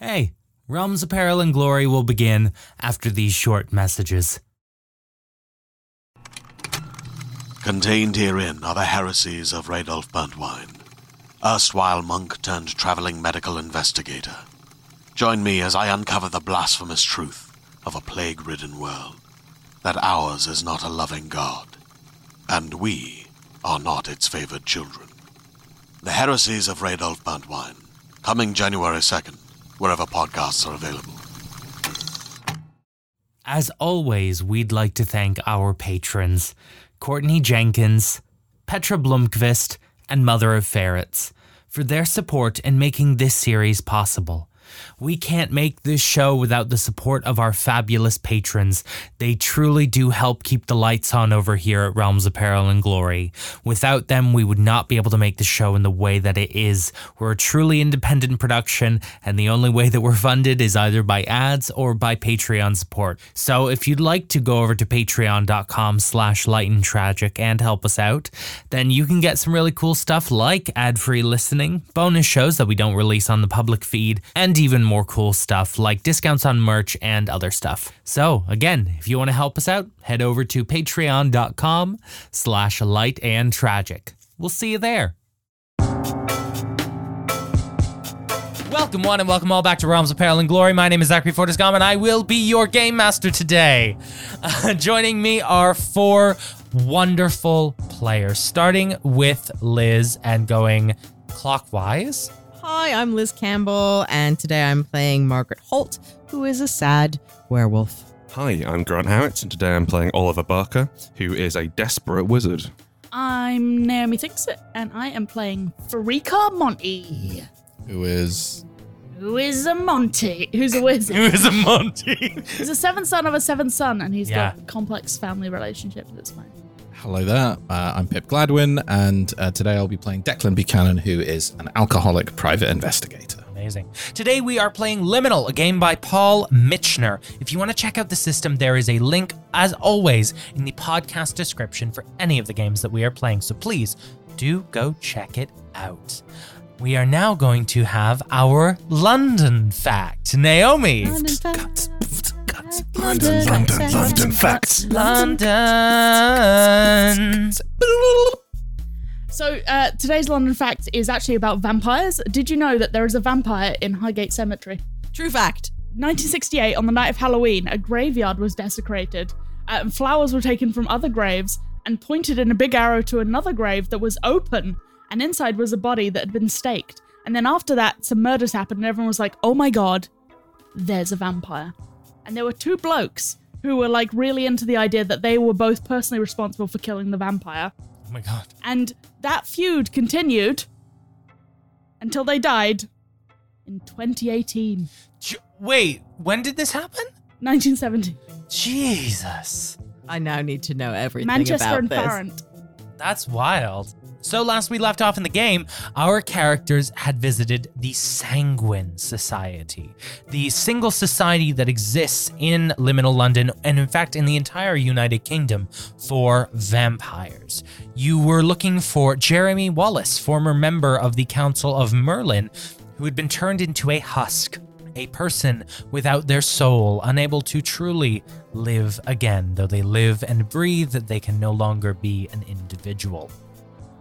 Hey, Realms of Peril and Glory will begin after these short messages. Contained herein are the heresies of Radolf Burntwine, erstwhile monk turned traveling medical investigator. Join me as I uncover the blasphemous truth of a plague ridden world that ours is not a loving God, and we are not its favored children. The heresies of Radolf Burntwine, coming January 2nd, wherever podcasts are available. As always, we'd like to thank our patrons Courtney Jenkins, Petra Blomqvist, and Mother of Ferrets for their support in making this series possible. We can't make this show without the support of our fabulous patrons. They truly do help keep the lights on over here at Realms Peril and Glory. Without them, we would not be able to make the show in the way that it is. We're a truly independent production, and the only way that we're funded is either by ads or by Patreon support. So if you'd like to go over to patreon.com slash light and tragic and help us out, then you can get some really cool stuff like ad-free listening, bonus shows that we don't release on the public feed, and even more cool stuff like discounts on merch and other stuff. So again, if you want to help us out, head over to patreon.com slash light and tragic. We'll see you there. Welcome, one, and welcome all back to Realms of Peril and Glory. My name is Zachary Fortais-Gomm, and I will be your game master today. Uh, joining me are four wonderful players, starting with Liz and going clockwise. Hi, I'm Liz Campbell, and today I'm playing Margaret Holt, who is a sad werewolf. Hi, I'm Grant Howitt, and today I'm playing Oliver Barker, who is a desperate wizard. I'm Naomi Tixit, and I am playing Three-Card Monty, who is who is a Monty, who's a wizard. Who is a Monty? he's a seventh son of a seventh son, and he's Yeah. got a complex family relationship that's fine. Hello there. Uh, I'm Pip Gladwin, and uh, today I'll be playing Declan Buchanan, who is an alcoholic private investigator. Amazing. Today we are playing Liminal, a game by Paul Mitchener. If you want to check out the system, there is a link, as always, in the podcast description for any of the games that we are playing. So please do go check it out. We are now going to have our London fact. Naomi. London, London, London facts. London. So uh, today's London fact is actually about vampires. Did you know that there is a vampire in Highgate Cemetery? True fact. 1968, on the night of Halloween, a graveyard was desecrated, uh, and flowers were taken from other graves and pointed in a big arrow to another grave that was open, and inside was a body that had been staked. And then after that, some murders happened, and everyone was like, "Oh my god, there's a vampire." And there were two blokes who were like really into the idea that they were both personally responsible for killing the vampire, Oh my god. and that feud continued until they died in 2018, J- Wait, when did this happen? 1970. Jesus. I now need to know everything Manchester about and this. Farrant. That's wild. So, last we left off in the game, our characters had visited the Sanguine Society, the single society that exists in liminal London and, in fact, in the entire United Kingdom for vampires. You were looking for Jeremy Wallace, former member of the Council of Merlin, who had been turned into a husk. A person without their soul, unable to truly live again. Though they live and breathe, they can no longer be an individual.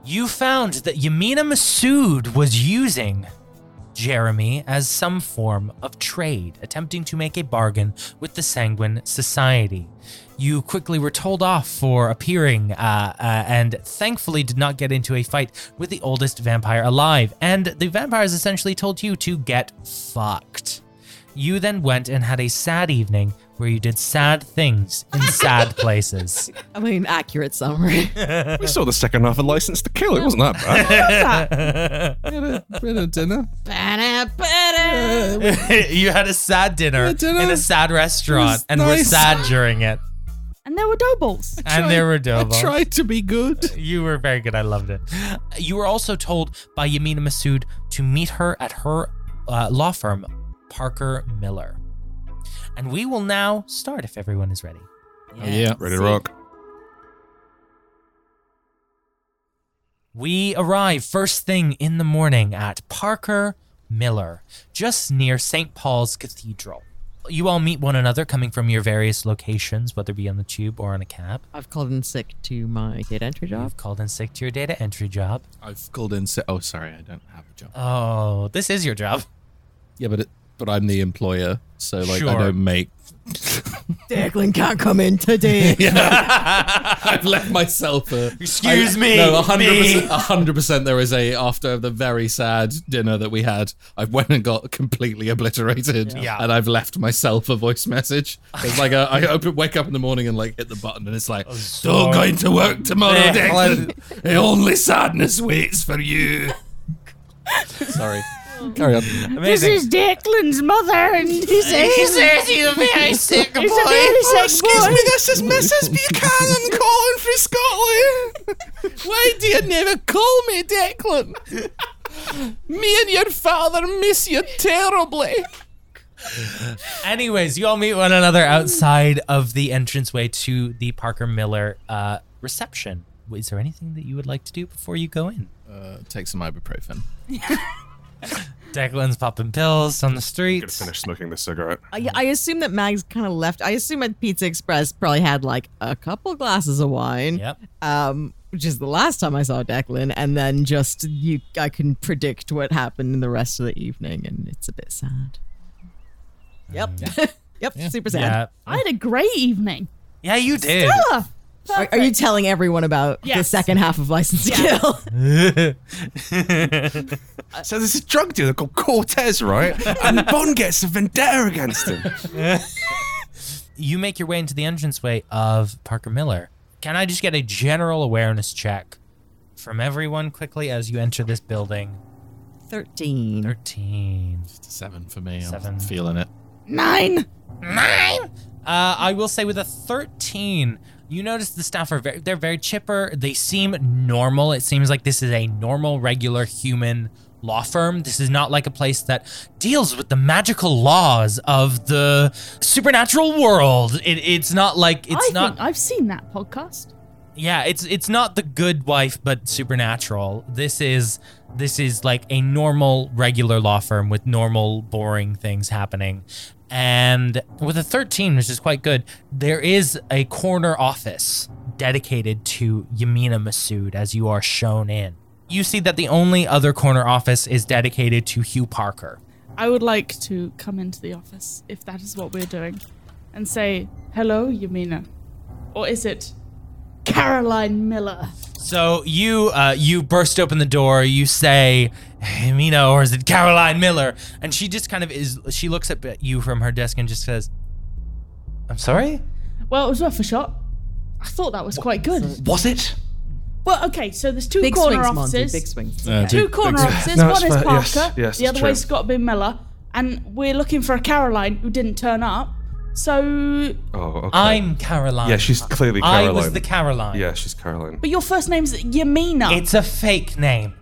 You found that Yamina Masood was using Jeremy as some form of trade, attempting to make a bargain with the Sanguine Society. You quickly were told off for appearing, uh, uh, and thankfully did not get into a fight with the oldest vampire alive. And the vampires essentially told you to get fucked. You then went and had a sad evening where you did sad things in sad places. I mean, accurate summary. We saw the second half of License to Kill. It wasn't that bad. Bit of, bit of dinner. Ba-da, ba-da. you had a sad dinner dinner in a sad restaurant was and were nice. sad during it. And there were dough balls. And there were dough I balls. tried to be good. You were very good. I loved it. You were also told by Yamina Masood to meet her at her uh, law firm, Parker Miller. And we will now start if everyone is ready. Oh, yeah. Ready to rock. We arrive first thing in the morning at Parker Miller, just near St. Paul's Cathedral. You all meet one another coming from your various locations, whether it be on the tube or on a cab. I've called in sick to my data entry job. You've called in sick to your data entry job. I've called in. Si- oh, sorry, I don't have a job. Oh, this is your job. yeah, but it, but I'm the employer, so like I don't make. Declan can't come in today. I've left myself a. Excuse I- me, No, hundred percent. There is a after the very sad dinner that we had. I went and got completely obliterated. Yeah. And I've left myself a voice message. It's like a, I open, wake up in the morning and like hit the button, and it's like, oh, "Still going to work tomorrow, Declan. the only sadness waits for you." Sorry. Carry on. Amazing. Declan's mother, and he says, he's a very sick boy. he's a very sick boy. this is Mrs. Buchanan calling from Scotland. Why do you never call me, Declan? Me and your father miss you terribly. Anyways, you all meet one another outside of the entranceway to the Parker Miller uh, reception. Is there anything that you would like to do before you go in? Uh, take some ibuprofen. Declan's popping pills on the Gonna finish smoking the cigarette. I, I assume that Mags kind of left. I assume at Pizza Express probably had like a couple glasses of wine. Yep. Um, which is the last time I saw Declan, and then just you, I can predict what happened in the rest of the evening, and it's a bit sad. Yep. yep. Super sad. Yeah. I had a great evening. Yeah, you did. Stella! Are, are you telling everyone about the second half of License to Kill? So there's a drug dealer called Cortez, right? And Bond gets a vendetta against him. you make your way into the entranceway of Parker Miller. Can I just get a general awareness check from everyone quickly as you enter this building? Thirteen. 13. Seven for me. Seven. I'm feeling it. Nine. Nine. Uh, I will say with a 13, you notice the staff are very, they're very chipper. They seem normal. It seems like this is a normal, regular human law firm. This is not like a place that deals with the magical laws of the supernatural world. It, it's not like, it's I not. I've seen that podcast. Yeah, it's it's not the good wife but supernatural. This is this is like a normal regular law firm with normal boring things happening. And with a 13, which is quite good, there is a corner office dedicated to Yamina Masood as you are shown in. You see that the only other corner office is dedicated to Hugh Parker. I would like to come into the office if that is what we're doing and say, hello, Yamina. Or is it Caroline Miller? So you uh, you burst open the door. You say, hey, "Mina," or is it Caroline Miller? And she just kind of is. She looks at you from her desk and just says, "I'm sorry." Well, it was worth a shot. I thought that was quite good. Was it? Well, okay, so there's two Big corner swings, Monty. offices. Big swings. Uh, Two big- corner big- offices. No, One it's is fair. Parker. Yes, yes, the other true. way's got to be Miller. And we're looking for a Caroline who didn't turn up. So, Oh, okay. I'm Caroline. Yeah, she's clearly Caroline. I was the Caroline. Yeah, she's Caroline. but your first name's Yamina. It's a fake name.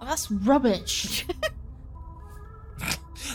Oh, that's rubbish.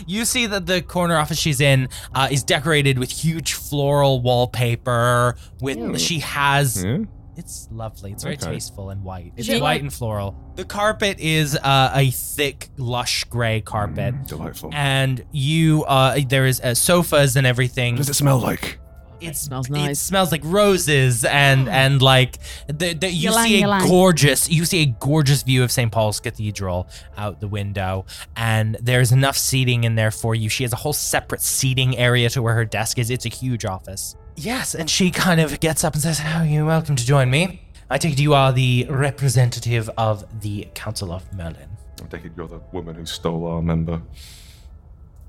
You see that the corner office she's in uh, is decorated with huge floral wallpaper. With she has Yeah? It's lovely. It's very Okay. tasteful and white. It's it white and floral. The carpet is uh, a thick, lush gray carpet. Delightful. And you, uh, there is uh, sofas and everything. What does it smell like? It smells nice. It smells like roses and mm. and like the, the, you Ylang see a ylang. gorgeous you see a gorgeous view of St. Paul's Cathedral out the window, and there's enough seating in there for you. She has a whole separate seating area to where her desk is. It's a huge office. Yes, and she kind of gets up and says, "Oh, you're welcome to join me. I take it you are the representative of the Council of Merlin. I take it you're the woman who stole our member.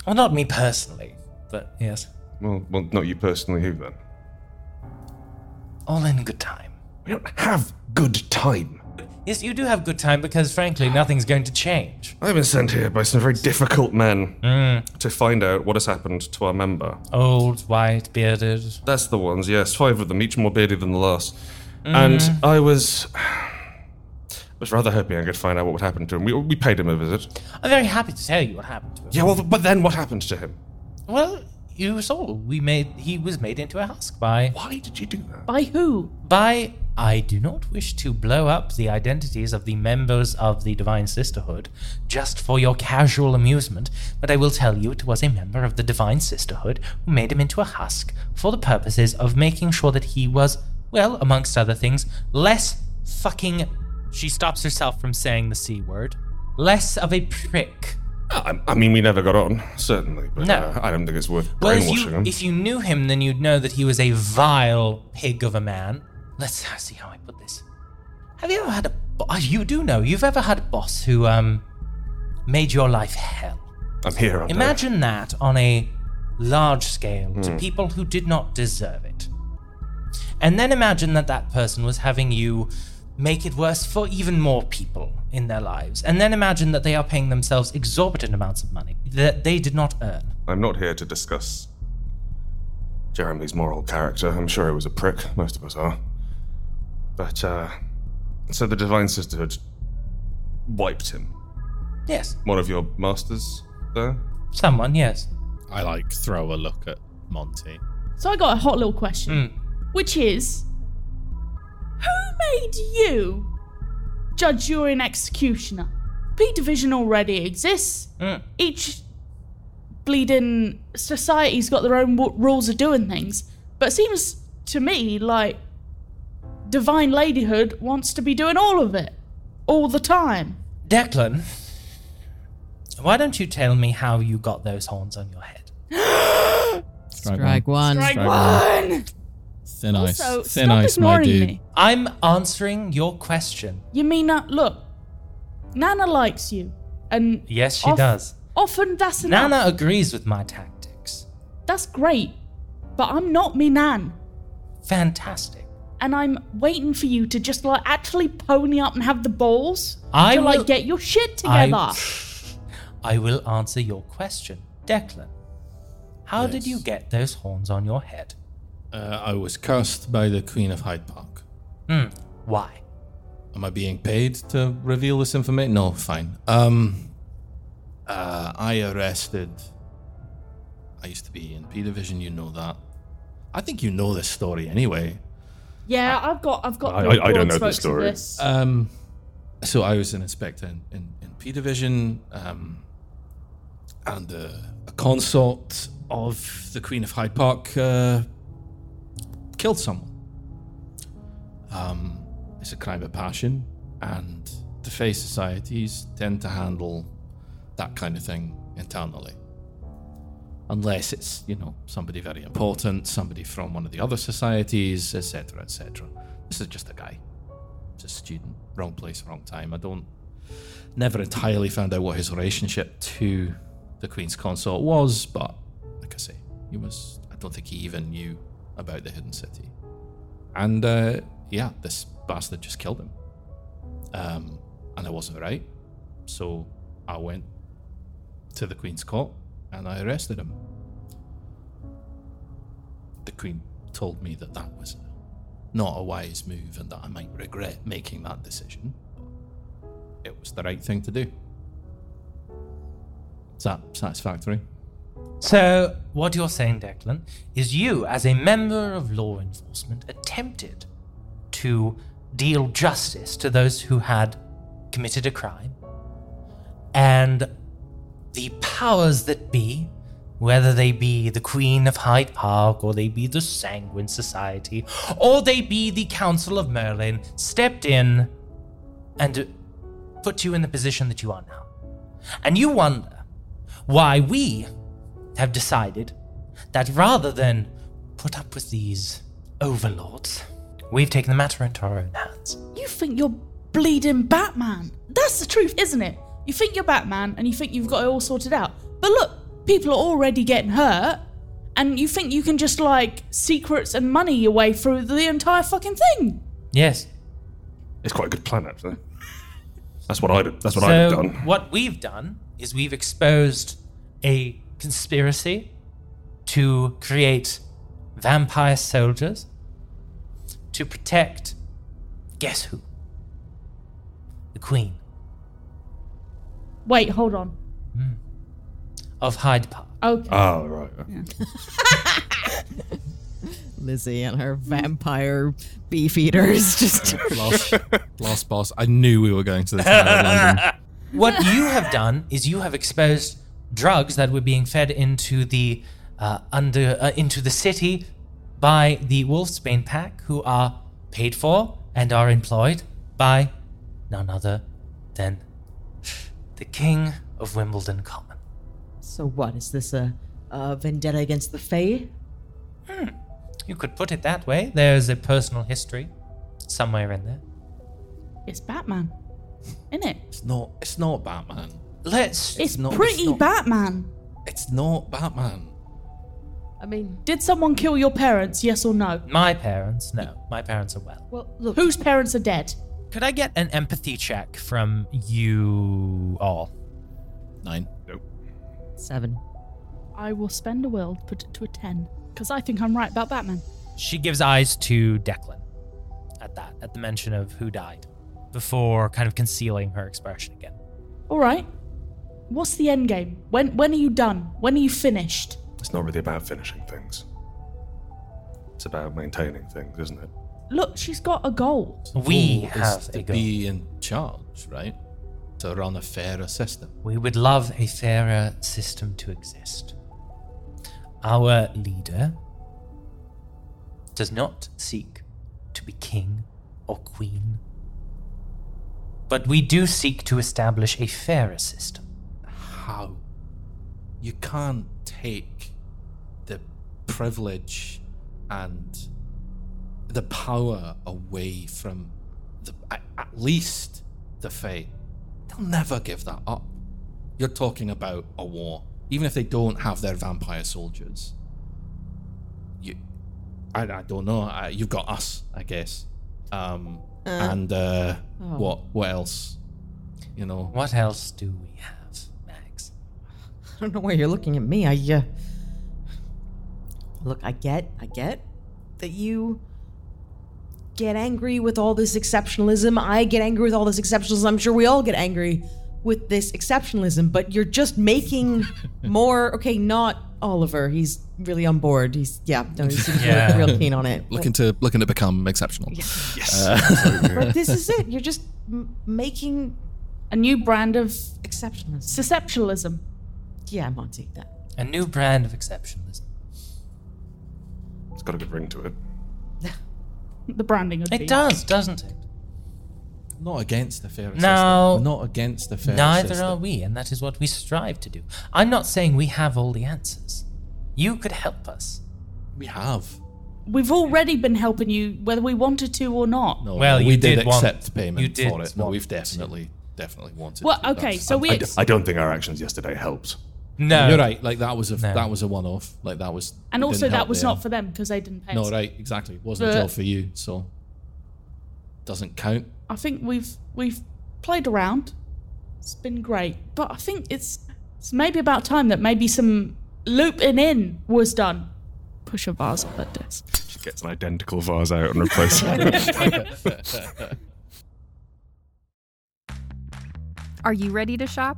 Well, not me personally, but yes, Well, well, not you personally, who then? all in good time." We don't have good time. Yes, you do have good time because, frankly, nothing's going to change. I've been sent here by some very difficult men Mm. to find out what has happened to our member. Old, white, bearded. That's the ones, yes. Five of them, each more bearded than the last. And I was. was rather hoping I could find out what would happen to him. We, we paid him a visit. I'm very happy to tell you what happened to him. Yeah, well, but then what happened to him? Well, you saw we made he was made into a husk by Why did you do that? By who? by I do not wish to blow up the identities of the members of the Divine Sisterhood just for your casual amusement, but I will tell you it was a member of the Divine Sisterhood who made him into a husk for the purposes of making sure that he was, well, amongst other things, less fucking. She stops herself from saying the C word. Less of a prick. I, I mean, we never got on, certainly, but No. uh, I don't think it's worth Well, if brainwashing you, him. if you knew him, then you'd know that he was a vile pig of a man. Let's see how I put this. Have you ever had a? bo- oh, You do know. You've ever had a boss who um made your life hell. I'm here. I'm Imagine that on a large scale Hmm. to people who did not deserve it. And then imagine that that person was having you make it worse for even more people in their lives. And then imagine that they are paying themselves exorbitant amounts of money that they did not earn. I'm not here to discuss Jeremy's moral character. I'm sure he was a prick. Most of us are. But, uh. So the Divine Sisterhood wiped him. Yes, One of your masters there? someone, yes. I like throw a look at Monty. So I got a hot little question, Hmm. which is Who made you judge jury and executioner? P Division already exists. Mm. Each bleeding society's got their own w- rules of doing things. But it seems to me like Divine Ladyhood wants to be doing all of it. All the time. Declan, why don't you tell me how you got those horns on your head? Strike one. Strike Strike one! Thin ice. Also, Thin stop ice, my ignoring dude. me. I'm answering your question. You mean that? Look, Nana likes you, and Yes, she Off- does. often that's enough. Nana agrees with my tactics. That's great, but I'm not me Nan, Fantastic. and I'm waiting for you to just like actually pony up and have the balls I to will- like get your shit together. I will answer your question. Declan, how did you get those horns on your head? Uh, I was cursed by the Queen of Hyde Park. Hmm. Why? Am I being paid to reveal this information? No, fine. Um, uh, I arrested. I used to be in P Division. You know that. I think you know this story anyway. yeah, I've got, I've got. I- I- I don't know the story. Um, so I was an inspector in, in, in P Division, um, and uh, a consort of the Queen of Hyde Park uh, killed someone. Um, it's a crime of passion, and the Fey societies tend to handle that kind of thing internally. Unless it's, you know, somebody very important, somebody from one of the other societies, etc., etc. This is just a guy just a student, wrong place, wrong time. I don't never entirely found out what his relationship to the Queen's consort was, but like I say, he was I don't think he even knew about the hidden city. And uh, yeah, this bastard just killed him. Um, and I wasn't right. So I went to the Queen's court and I arrested him. The Queen told me that that was not a wise move and that I might regret making that decision. It was the right thing to do. Is that satisfactory? So, what you're saying, Declan, is you, as a member of law enforcement, attempted to deal justice to those who had committed a crime, and the powers that be, whether they be the Queen of Hyde Park, or they be the Sanguine Society, or they be the Council of Merlin, stepped in and put you in the position that you are now. And you wonder why we have decided that rather than put up with these overlords, we've taken the matter into our own hands. You think you're bleeding Batman. That's the truth, isn't it? You think you're Batman and you think you've got it all sorted out. But look, people are already getting hurt. And you think you can just like secrets and money your way through the entire fucking thing. Yes. It's quite a good plan, actually. That's what I'd. That's what I'd have done. what we've done is we've exposed a conspiracy to create vampire soldiers to protect guess who? The Queen Wait, hold on. Hmm. of Hyde Park. Okay. Oh right. Lizzie and her vampire beef eaters. Just Lost, lost boss. I knew we were going to the Tower of London. what you have done is you have exposed drugs that were being fed into the uh, under uh, into the city by the Wolfsbane pack, who are paid for and are employed by none other than the King of Wimbledon Common. so what is this a, a vendetta against the Fae? You could put it that way. There's a personal history somewhere in there. It's Batman, isn't it? It's not. It's not Batman. Let's. It's, not- pretty it's not- Batman. It's not Batman. I mean, Did someone kill your parents? Yes or no? my parents. No, my parents are well. well, look. Whose parents are dead? Could I get an empathy check from you all? Nine. Nope. Seven. I will spend a will put it to a 10. Because I think I'm right about Batman. She gives eyes to Declan at that, at the mention of who died, before kind of concealing her expression again. All right. What's the end game? When when are you done? When are you finished? It's not really about finishing things. It's about maintaining things, isn't it? Look, she's got a goal. We Goal is have to a goal. be in charge, right? To run a fairer system. We would love a fairer system to exist. Our leader does not seek to be king or queen, but we do seek to establish a fairer system. How? You can't take the privilege and the power away from the, at, at least the Fae. They'll never give that up. You're talking about a war. Even if they don't have their vampire soldiers. You, I, I don't know. I, you've got us, I guess. Um, and uh, what? What else? You know. What else do we have, Mags? I don't know why you're looking at me. I uh Look, I get I get that you get angry with all this exceptionalism. I get angry with all this exceptionalism. I'm sure we all get angry with this exceptionalism, but you're just making more okay, not Oliver. He's really on board. He's yeah, no, he's Yeah. real keen on it. Looking to looking to become exceptional. Yes. But this is it. You're just m- making A new brand of exceptionalism. susceptialism. Yeah, Monty. That A new brand of exceptionalism. It's got a good ring to it. The branding would be. It does, doesn't it? Not against the fair system. No. We're not against the fair Neither system. are we, and that is what we strive to do. I'm not saying we have all the answers. You could help us. We have. We've already been helping you, whether we wanted to or not. No, Well, no, you we did, did want- accept payment you did for it. No, want we've to. definitely, definitely wanted. Well, to. okay, That's- so I- we. I, d- I don't think our actions yesterday helped. No, You're right. Like that was a No. that was a one off. Like that was. and also, that was them. not for them because they didn't pay No, us. right. Exactly. It wasn't a job for you, so doesn't count. I think we've we've played around. It's been great, but I think it's it's maybe about time that maybe some looping in was done. Push a vase off that desk. She gets an identical vase out and replaces it. Are you ready to shop?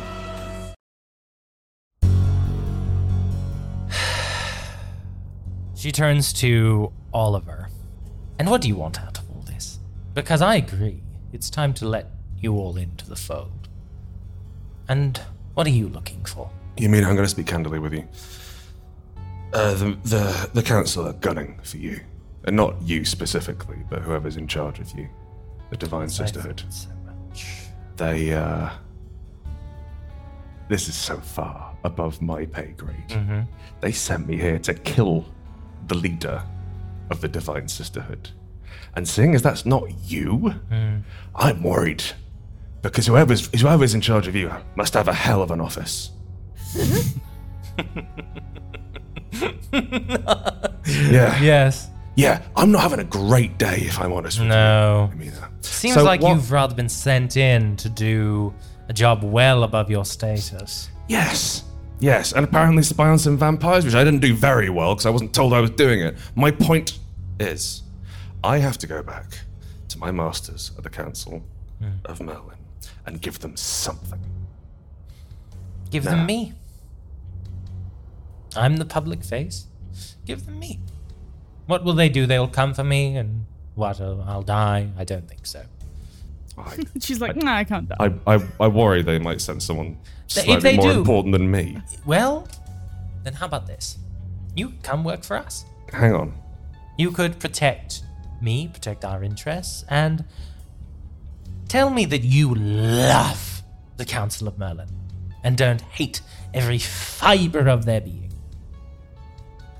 She turns to Oliver. And what do you want out of all this? Because I agree, it's time to let you all into the fold. And what are you looking for? You mean I'm going to speak candidly with you? Uh, the, the, the council are gunning for you. And not you specifically, but whoever's in charge of you. The Divine Sisterhood. So. They, uh. This is so far above my pay grade. They sent me here to kill the leader of the Divine Sisterhood. And seeing as that's not you, I'm worried. Because whoever's, whoever's in charge of you must have a hell of an office. yeah. Yes. Yeah, I'm not having a great day if I'm honest with No. you. Mean, uh, Seems so like what- you've rather been sent in to do a job well above your status. Yes. Yes, and apparently spy on some vampires, which I didn't do very well because I wasn't told I was doing it. My point is, I have to go back to my masters at the Council of Merlin and give them something. Give Nah. them me. I'm the public face. Give them me. What will they do? They'll come for me and what? uh, I'll die? I don't think so. I, She's like, nah, I can't die. I, I, I worry they might send someone If slightly they more do- important than me. Well, then how about this? You come work for us. Hang on. You could protect me, protect our interests, and tell me that you love the Council of Merlin and don't hate every fiber of their being.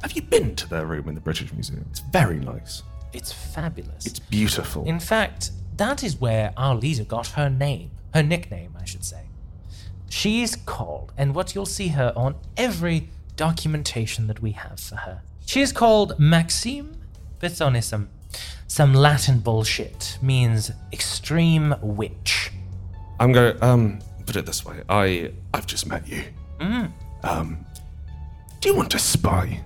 Have you been to their room in the British Museum? It's very nice. It's fabulous. It's beautiful. In fact, that is where our leader got her name, her nickname, I should say. She's called, and what you'll see her on every documentation that we have for her. She is called Maxima Pythonissa. Some Latin bullshit means extreme witch. I'm going to um put it this way. I I've just met you. Mm. Um, do you want to spy?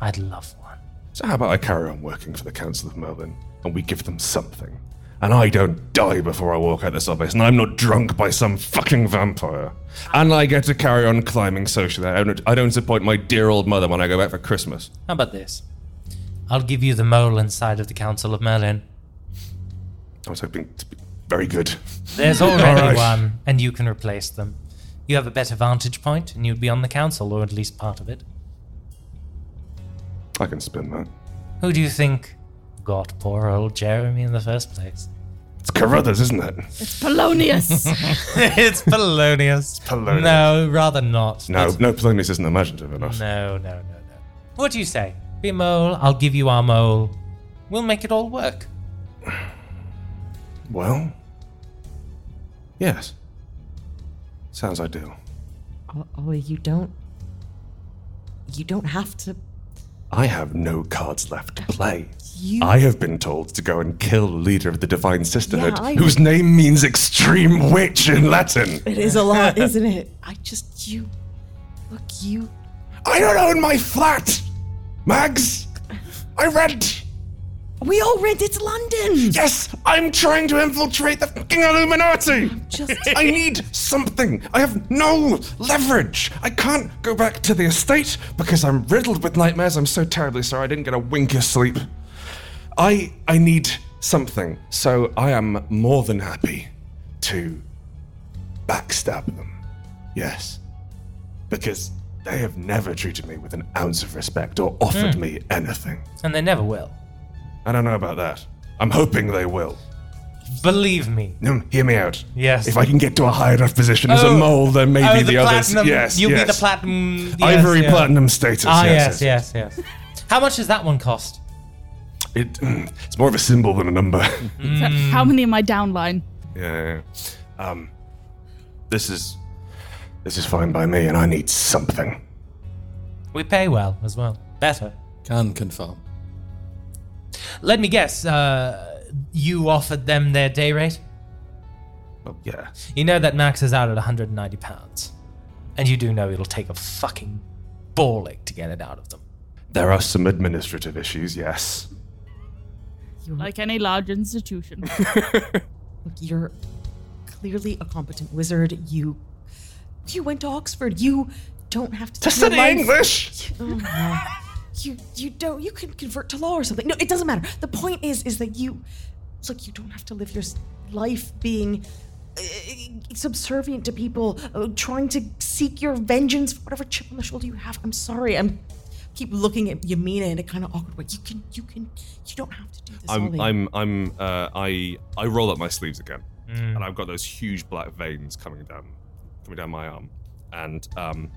I'd love one. So how about I carry on working for the Council of Merlin and we give them something, and I don't die before I walk out of this office, and I'm not drunk by some fucking vampire, and I get to carry on climbing socially. I don't, I don't disappoint my dear old mother when I go back for Christmas. How about this? I'll give you the mole inside of the Council of Merlin. I was hoping to be very good. There's already Alright. one, and you can replace them. You have a better vantage point, and you'd be on the council, or at least part of it. I can spin that. Who do you think got poor old Jeremy in the first place? It's Carruthers, isn't it? It's Polonius. it's Polonius. Polonius. No, rather not. No, It's- no, Polonius isn't imaginative enough. no, no, no, no. What do you say? Be mole, I'll give you our mole. We'll make it all work. Well, yes. Sounds ideal. Oh, Ollie, you don't. You don't have to. I have no cards left to play. You. I have been told to go and kill the leader of the Divine Sisterhood, Yeah, I- whose name means extreme witch in Latin. It is a lot, isn't it? I just you. Look, you. I don't own my flat! Mags! I rent! We all rent. It's London. Yes, I'm trying to infiltrate the fucking Illuminati! Just. I need something. I have no leverage. I can't go back to the estate because I'm riddled with nightmares. I'm so terribly sorry I didn't get a wink of sleep. I I need something. So I am more than happy to backstab them. Yes. Because they have never treated me with an ounce of respect or offered hmm. me anything. And they never will. I don't know about that. I'm hoping they will. Believe me. No, hear me out. Yes. If I can get to a high enough position as a Oh. mole, then maybe oh, the, the, others. platinum. Yes, You'll yes. be the platinum. yes, Ivory yes. platinum status. Ah, yes, yes, yes, yes. How much does that one cost? It, mm, it's more of a symbol than a number. So How many am I down line? yeah, yeah. Um, this is this is fine by me, and I need something. We pay well as well. Better. Can confirm. Let me guess, uh, you offered them their day rate? Well, yeah. You know that max is out at 190 pounds. And you do know it'll take a fucking ball ache to get it out of them. There are some administrative issues, yes. Like any large institution. Look, you're clearly a competent wizard. You you went to Oxford. You don't have to To take your study English. Oh, no. You you don't you can convert to law or something. No, it doesn't matter. The point is is that you look you don't have to live your life being uh, subservient to people, uh, trying to seek your vengeance for whatever chip on the shoulder you have. I'm sorry. I'm keep looking at Yamina in a kind of awkward way. You can you can you don't have to do this. I'm Ollie. I'm I'm uh, I I roll up my sleeves again, and I've got those huge black veins coming down coming down my arm, and um,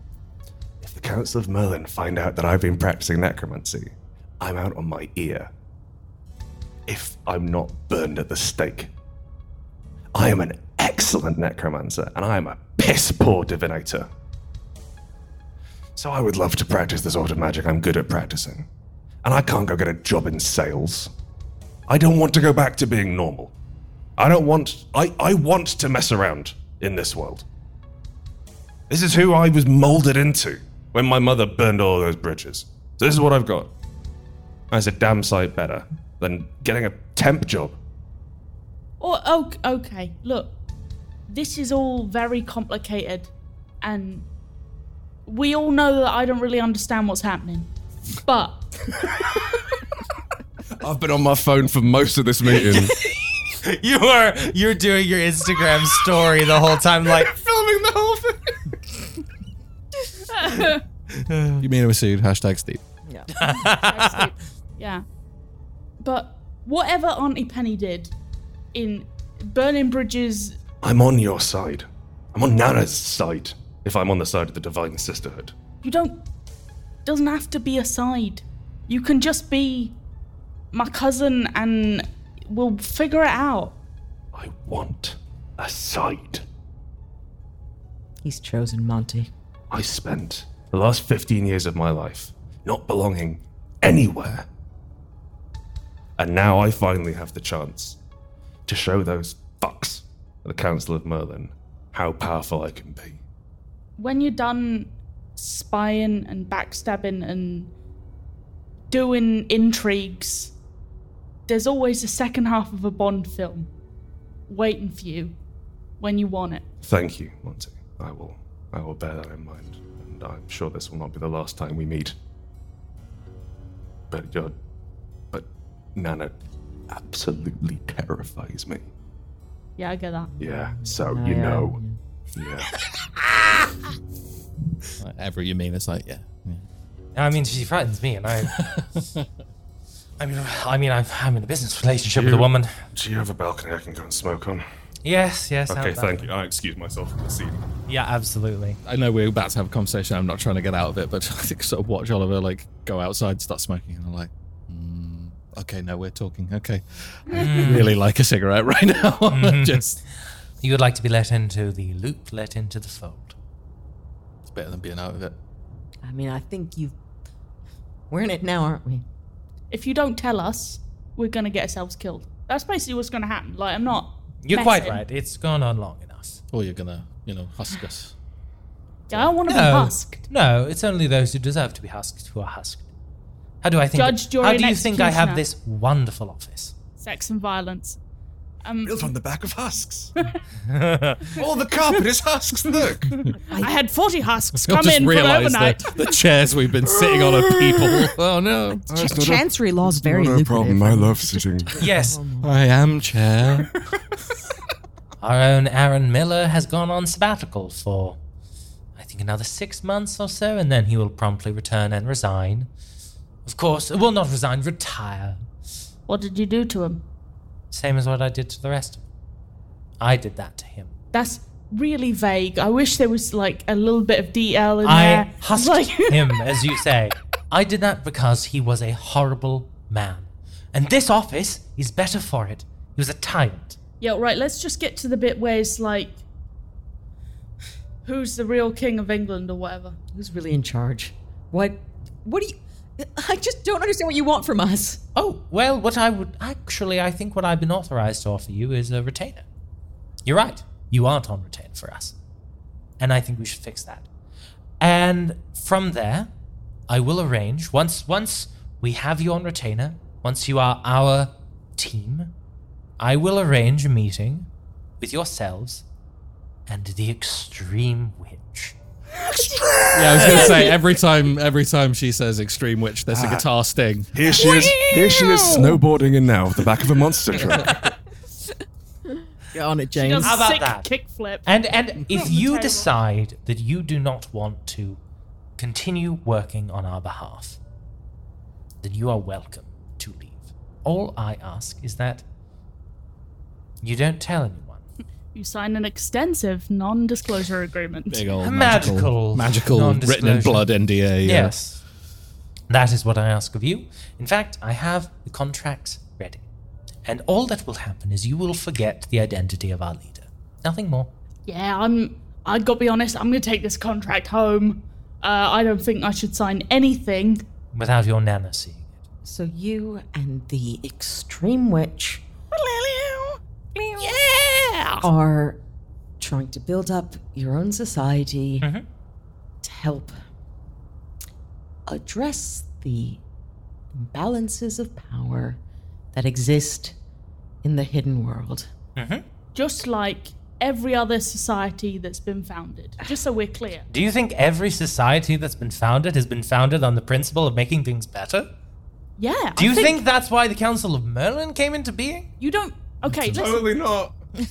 if the Council of Merlin find out that I've been practicing necromancy, I'm out on my ear. If I'm not burned at the stake, I am an excellent necromancer, and I am a piss poor divinator. So I would love to practice the sort of magic I'm good at practicing. And I can't go get a job in sales. I don't want to go back to being normal. I don't want I, I want to mess around in this world. This is who I was molded into when my mother burned all those bridges. So this is what I've got. That's a damn sight better than getting a temp job. Or oh, okay, look, this is all very complicated, and we all know that I don't really understand what's happening. But I've been on my phone for most of this meeting. You are you're doing your Instagram story the whole time, like filming the whole thing. You mean Masood? Hashtag Steve. yeah, but whatever Auntie Penny did in burning bridges, I'm on your side. I'm on Nana's side. If I'm on the side of the Divine Sisterhood. you don't doesn't have to be a side. You can just be my cousin, and we'll figure it out. I want a side. He's chosen Monty. I spent the last 15 years of my life not belonging anywhere. And now I finally have the chance to show those fucks at the Council of Merlin how powerful I can be. when you're done spying and backstabbing and doing intrigues, there's always a second half of a Bond film waiting for you when you want it. Thank you, Monty. I will I will bear that in mind. And I'm sure this will not be the last time we meet. But you're but Nana absolutely terrifies me. Yeah, I get that. Yeah, so you yeah, know. Yeah. Whatever you mean, it's like, yeah. yeah. I mean, she frightens me, and I. I mean, I mean, I'm, I'm in a business relationship with a woman. Do you have a balcony I can go and smoke on? Yes, yes. Okay, thank you. I excuse myself from the scene. Yeah, absolutely. I know we're about to have a conversation. I'm not trying to get out of it, but I think sort of watch Oliver like go outside, start smoking, and I'm like, mm, okay, no, we're talking. Okay, I really like a cigarette right now. Just You would like to be let into the loop, let into the fold. it's better than being out of it. I mean, I think you. We're in it now, aren't we? If you don't tell us, we're gonna get ourselves killed. That's basically what's gonna happen. Like, I'm not. You're quite right. It's gone on long enough. Or you're gonna, you know, husk us. I don't want to be No, husked. no, it's only those who deserve to be husked who are husked. How do I think? Judge, jury, how and do you think I have executioner. this wonderful office? Sex and violence. Um, Built on the back of husks. All the carpet is husks, look. I had 40 husks come just in from realise overnight. the, the chairs we've been sitting on are people. Oh no, Ch- Chancery law is very lucrative. I love sitting. Yes, I am chair. Our own Aaron Miller has gone on sabbatical for, I think, another six months or so, and then he will promptly return and resign. Of course, will not resign, retire. What did you do to him? Same as what I did to the rest of them. I did that to him. That's really vague. I wish there was like a little bit of detail in I there. husked Like- him, as you say. I did that because he was a horrible man. And this office is better for it. He was a tyrant. Yeah, right. Let's just get to the bit where it's like, who's the real king of England or whatever. Who's really in charge? What? What do you? I just don't understand what you want from us. Oh, well, what I would actually, I think what I've been authorized to offer you is a retainer. You're right. You aren't on retainer for us. And I think we should fix that. And from there, I will arrange once once we have you on retainer, once you are our team, I will arrange a meeting with yourselves and the extreme witch. Yeah, I was gonna say every time every time she says extreme witch, there's a ah. guitar sting. Here she is. Here she is snowboarding in now, off the back of a monster truck. Get on it, She James. does How about sick that? kickflip. And and if you table. decide that you do not want to continue working on our behalf, then you are welcome to leave. All I ask is that you don't tell anyone. You sign an extensive non-disclosure agreement. Big old A magical, magical magical written in non-disclosure. blood NDA. yeah. Yes. That is what I ask of you. In fact, I have the contracts ready. And all that will happen is you will forget the identity of our leader. Nothing more. Yeah, I'm. I gotta be honest. I'm gonna take this contract home. Uh, I don't think I should sign anything. Without your nana seeing it. So you and the extreme witch Yeah. are trying to build up your own society Mhm. to help address the imbalances of power that exist in the hidden world. Just like every other society that's been founded. Just so we're clear. Do you think every society that's been founded has been founded on the principle of making things better? Yeah. Do I you think, that's why the Council of Merlin came into being? you don't? Okay. Listen. not.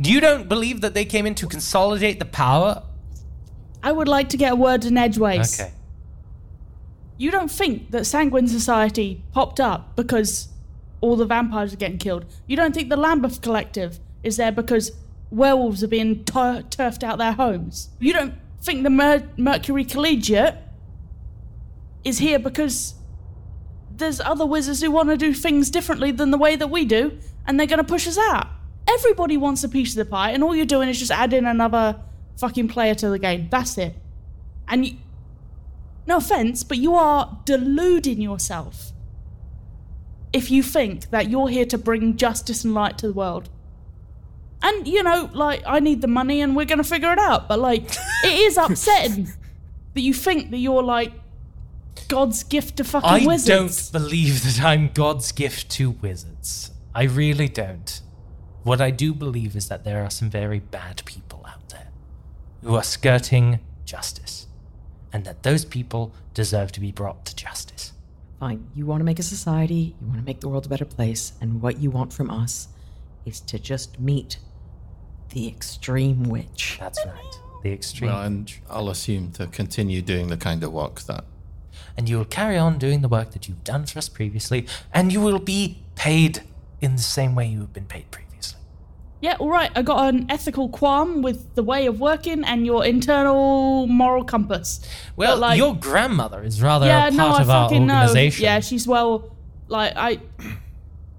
You don't believe that they came in to consolidate the power? I would like to get a word in edgeways. Okay. You don't think that Sanguine Society popped up because all the vampires are getting killed? You don't think the Lambeth Collective is there because werewolves are being tur- turfed out their homes? You don't think the Mer- Mercury Collegiate is here because there's other wizards who want to do things differently than the way that we do, and they're going to push us out? Everybody wants a piece of the pie, and all you're doing is just adding another fucking player to the game. That's it. And you, no offense, but you are deluding yourself if you think that you're here to bring justice and light to the world. And, you know, like, I need the money and we're going to figure it out. But, like, it is upsetting that you think that you're, like, God's gift to fucking I wizards. I don't believe that I'm God's gift to wizards. I really don't. What I do believe is that there are some very bad people out there who are skirting justice, and that those people deserve to be brought to justice. Fine. You want to make a society, you want to make the world a better place, and what you want from us is to just meet the extreme witch. That's right. The extreme. Well, and I'll assume to continue doing the kind of work that and you will carry on doing the work that you've done for us previously, and you will be paid in the same way you have been paid previously. Yeah, all right. I got an ethical qualm with the way of working and your internal moral compass. Well, But, like, your grandmother is rather yeah, a no, part I of our fucking know. Yeah, she's well, like I,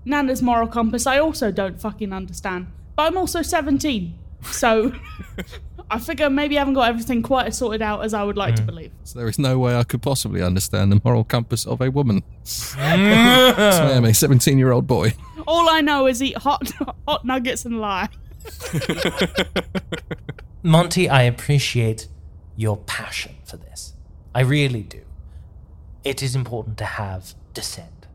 Nana's moral compass. I also don't fucking understand, but I'm also 17, so I figure maybe I haven't got everything quite as sorted out as I would like to hmm. believe. so there is no way I could possibly understand the moral compass of a woman. Hmm. so I am a 17 year old boy. All I know is eat hot hot nuggets and lie. Monty, I appreciate your passion for this. I really do. It is important to have dissent.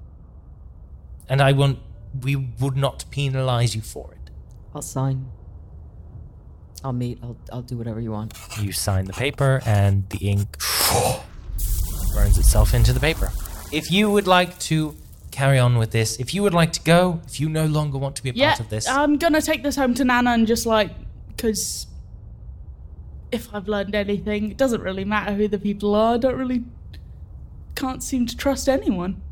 And I won't we would not penalize you for it. I'll sign. I'll meet. I'll, I'll do whatever you want. You sign the paper and the ink burns itself into the paper. If you would like to carry on with this, if you would like to go, if you no longer want to be a Yeah, part of this, I'm gonna take this home to Nana and just like, because if I've learned anything, it doesn't really matter who the people are. I don't really, can't seem to trust anyone.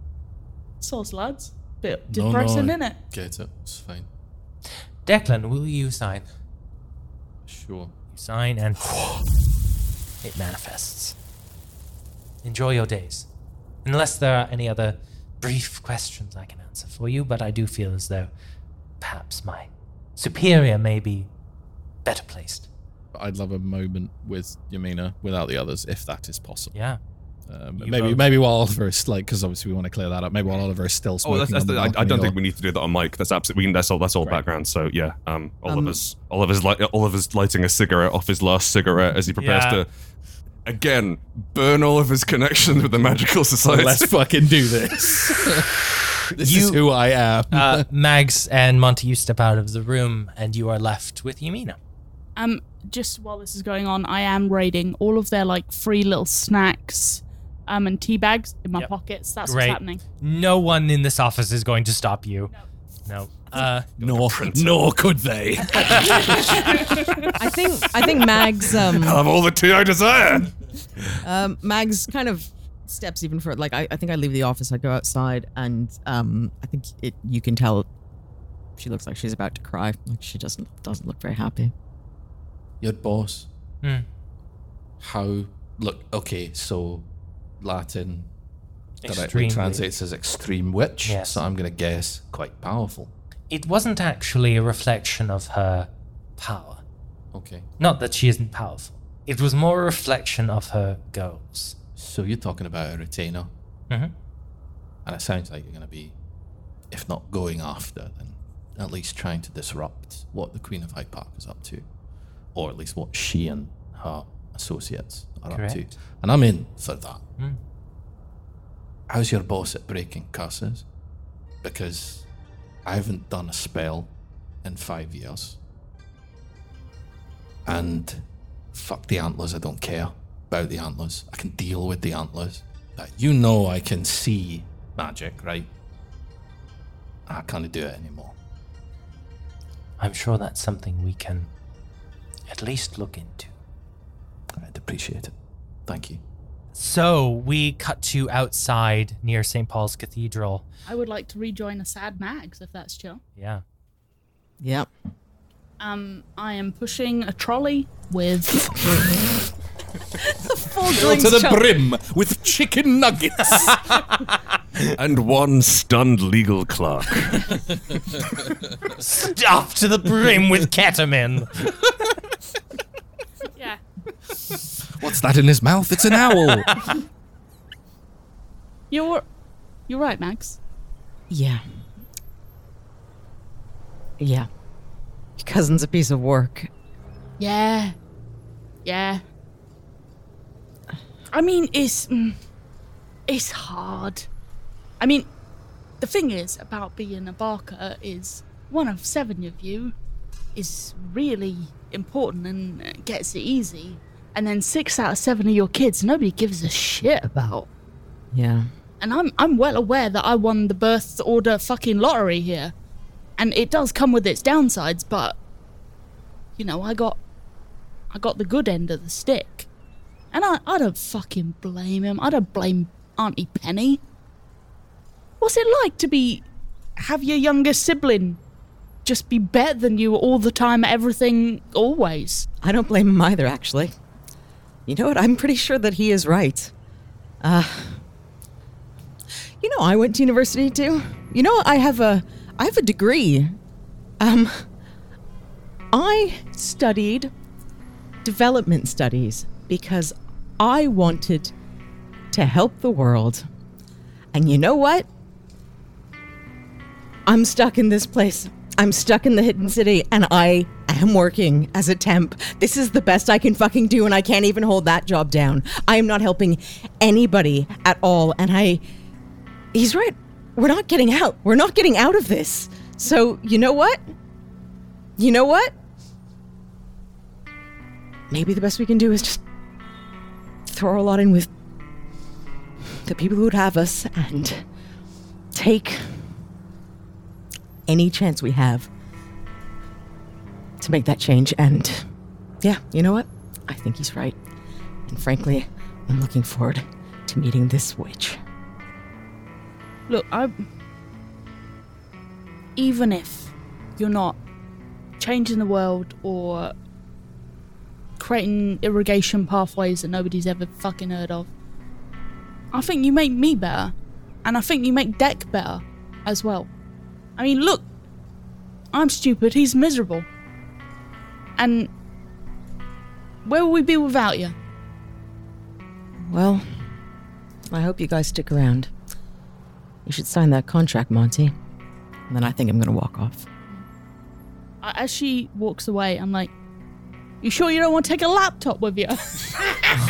Soz lads, bit depressing, no, isn't it? Get it. It's fine. Declan, will you sign? Sure. You sign and it manifests. Enjoy your days. Unless there are any other brief questions I can answer for you, but I do feel as though perhaps my superior may be better placed. I'd love a moment with Yamina without the others, if that is possible. Yeah. Um, maybe both- maybe while Oliver is like, because obviously we want to clear that up. Maybe while Oliver is still Oh, smoking. that's, that's on the the, I, I don't or- think we need to do that on mic. That's absolutely. We can, that's all. That's all Right. background. So yeah, um, Oliver's Oliver's li- Oliver's lighting a cigarette off his last cigarette as he prepares Yeah. to again burn all of his connections with the magical society. Let's fucking do this. this is who I am. Uh, Mags and Monty, you step out of the room and you are left with Yamina. Um, just while this is going on, I am raiding all of their like free little snacks, um, and tea bags in my Yep. pockets. That's Great. what's happening. No one in this office is going to stop you. No. Uh, nor, nor could they. I think I think Mags um, I'll have all the tea I desire. um Mags kind of steps even further. Like I, I think I leave the office, I go outside, and um I think it you can tell she looks like she's about to cry. Like she doesn't doesn't look very happy. Your boss. Hmm. How? Look, okay, so Latin directly translates as extreme witch. Yes. So I'm going to guess quite powerful. it wasn't actually a reflection of her power. Okay. Not that she isn't powerful. It was more a reflection of her goals. So you're talking about a retainer. Mhm. And it sounds like you're going to be, if not going after, then at least trying to disrupt what the Queen of Hyde Park is up to. Or at least what she and her associates are up to. And I'm in for that. Mm. How's your boss at breaking curses? Because I haven't done a spell in five years. And fuck the antlers, I don't care about the antlers. I can deal with the antlers. But you know I can see magic, right? I can't do it anymore. I'm sure that's something we can at least look into. I'd appreciate it. Thank you. So we cut to outside near St. Paul's Cathedral. I would like to rejoin a sad Mags if that's chill. Yeah. Yep. Um, I am pushing a trolley with Full to the brim with chicken nuggets. and one stunned legal clerk. Stuffed to the brim with ketamine. Yeah. What's that in his mouth? It's an owl. You're you're right, Mags. Yeah. Yeah. Your cousin's a piece of work. Yeah. Yeah. I mean, it's mm, it's hard. I mean, the thing is about being a Barker is one of seven of you is really important and uh, gets it easy, and then six out of seven of your kids nobody gives a shit about. Yeah. And I'm I'm well aware that I won the birth order fucking lottery here. And it does come with its downsides, but you know, I got I got the good end of the stick. And I, I don't fucking blame him. I don't blame Auntie Penny. What's it like to be have your younger sibling just be better than you all the time, everything, always? I don't blame him either, actually. You know what? I'm pretty sure that he is right. Uh, you know, I went to university too. You know, I have a, I have a degree. Um, I studied development studies because I wanted to help the world. And you know what? I'm stuck in this place. I'm stuck in the hidden city and I am working as a temp. This is the best I can fucking do and I can't even hold that job down. I am not helping anybody at all and I He's right. We're not getting out. We're not getting out of this. So, you know what? You know what? Maybe the best we can do is just throw a lot in with the people who would have us and take any chance we have to make that change. And yeah, you know what? I think he's right. And frankly, I'm looking forward to meeting this witch. Look, I. Even if you're not changing the world or creating irrigation pathways that nobody's ever fucking heard of, I think you make me better. And I think you make Deck better as well. I mean, look, I'm stupid, he's miserable. And where will we be without you? Well, I hope you guys stick around. You should sign that contract, Monty. And then I think I'm gonna walk off. As she walks away, I'm like, You sure you don't want to take a laptop with you?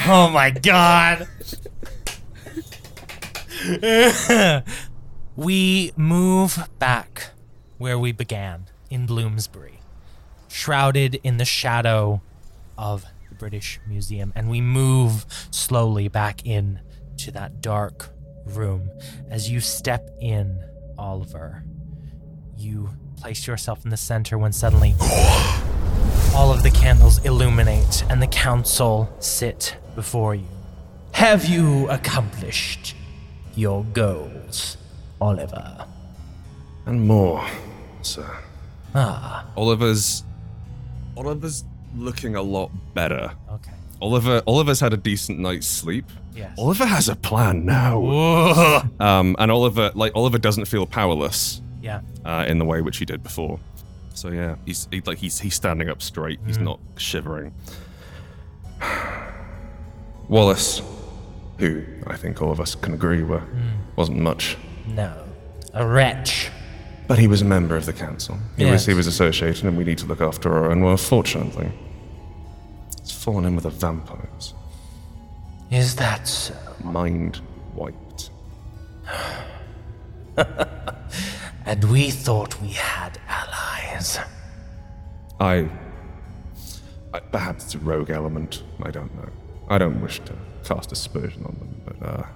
Oh my god. we move back where we began in Bloomsbury, shrouded in the shadow of the British Museum, and we move slowly back in to that dark room. As you step in, Oliver, you place yourself in the center when suddenly all of the candles illuminate and the council sit before you. Have you accomplished your goals, Oliver? And more, sir. Ah, Oliver's. Oliver's looking a lot better. okay. Oliver Oliver's had a decent night's sleep. Yes. Oliver has a plan now. Whoa. Um, and Oliver, like Oliver, doesn't feel powerless Yeah. uh, in the way which he did before. So yeah, he's he, like he's he's standing up straight. He's not shivering. Wallace, who I think all of us can agree were wasn't much, No. A wretch. but he was a member of the council. He was Yes. he was associated, and we need to look after our own. Well, fortunately, it's fallen in with the vampires. Is that so? Mind wiped. And we thought we had allies. I, I. Perhaps it's a rogue element. I don't know. I don't wish to cast aspersion on them, but, uh.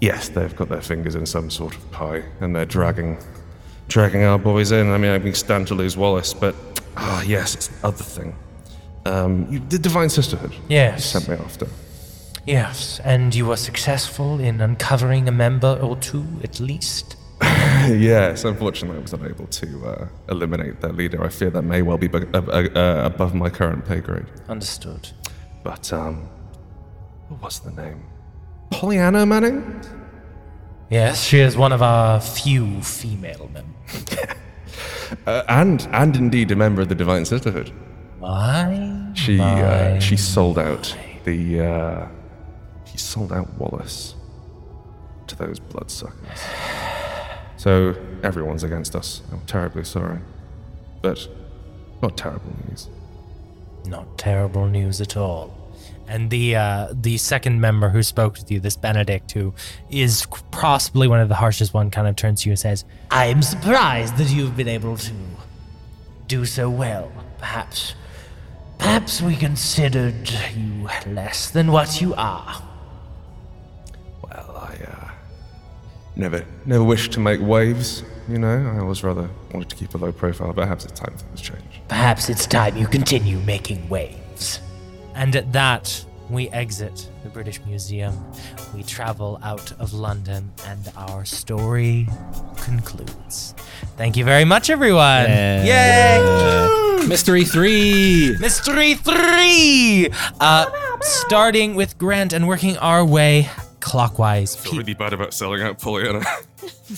Yes, they've got their fingers in some sort of pie, and they're dragging. dragging our boys in. I mean, I can stand to lose Wallace, but. Ah, yes, it's the other thing. Um, you, the Divine Sisterhood. Yes. Sent me after. Yes, and you were successful in uncovering a member or two at least? yes, unfortunately, I was unable to uh, eliminate their leader. I fear that may well be bu- uh, uh, uh, above my current pay grade. Understood. But, um, what was the name? Pollyanna Manning? Yes, she is one of our few female members. Uh, and, and indeed a member of the Divine Sisterhood. My. She, uh, she sold out the, uh, she sold out Wallace to those bloodsuckers. So everyone's against us. I'm terribly sorry. But not terrible news. Not terrible news at all. And the uh, the second member who spoke with you, this Benedict, who is possibly one of the harshest one, kind of turns to you and says, "I am surprised that you've been able to do so well. Perhaps, perhaps we considered you less than what you are." Well, I uh, never, never wished to make waves. You know, I always rather wanted to keep a low profile. Perhaps it's time things change. Perhaps it's time you continue making waves. And at that, we exit the British Museum. We travel out of London, and our story concludes. Thank you very much, everyone. Yay! Mystery 3! Mystery 3! Uh, starting with Grant and working our way clockwise. feel really bad about selling out Pollyanna.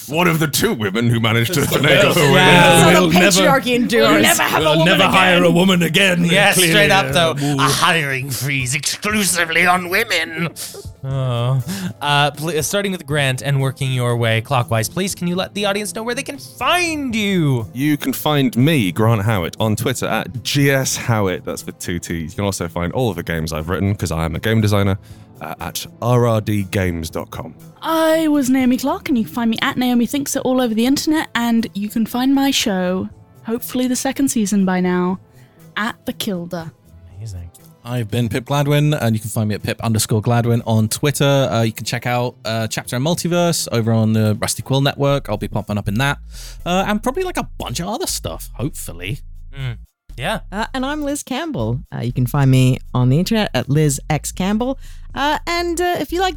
One of the two women who managed to finagle her way. Yeah. That's how the patriarchy endures. never have a We'll woman never again. hire a woman again. Yeah, Clearly, straight up uh, though. ooh. A hiring freeze exclusively on women. Oh. Uh, pl- starting with Grant and working your way clockwise, please can you let the audience know where they can find you? You can find me, Grant Howitt, on Twitter at GS Howitt. That's with two T's. You can also find all of the games I've written, because I am a game designer, uh, at rrdgames.com. I was Naomi Clarke, and you can find me at Naomi Thinks It all over the internet, and you can find my show, hopefully the second season by now, at the Kilda. Amazing. I've been Pip Gladwin, and you can find me at Pip underscore Gladwin on Twitter. Uh, you can check out uh, Chapter and Multiverse over on the Rusty Quill Network. I'll be popping up in that. Uh, and probably like a bunch of other stuff, hopefully. Yeah. Uh, and I'm Liz Campbell. Uh, you can find me on the internet at Liz X Campbell. Uh, and uh, if you like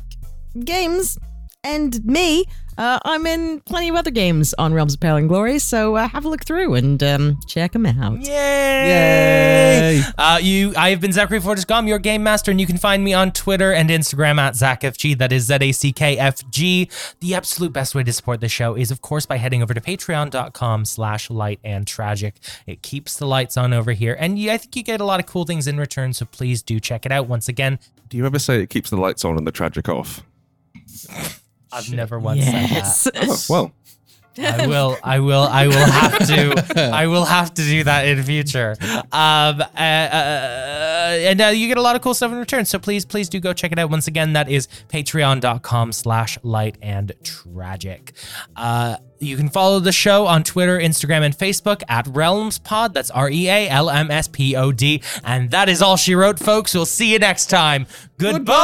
games, and me, uh, I'm in plenty of other games on Realms of Peril and Glory, so uh, have a look through and um, check them out. Yay! Uh, you, I have been Zachary Fortais-Gomm, your game master, and you can find me on Twitter and Instagram at ZachFG. That is Z A C K F G. The absolute best way to support the show is, of course, by heading over to patreon.com slash light and tragic. It keeps the lights on over here, and you, I think you get a lot of cool things in return, so please do check it out. Once again, Do you ever say it keeps the lights on and the tragic off? I've never once Yes. said Oh, well, that. I will, I will, I will have to, I will have to do that in future. Um, uh, uh, and uh, you get a lot of cool stuff in return. So please, please do go check it out. Once again, that is patreon.com slash light and tragic. Uh, you can follow the show on Twitter, Instagram, and Facebook at Realms Pod. That's R E A L M S P O D. And that is all she wrote, folks. We'll see you next time. Goodbye.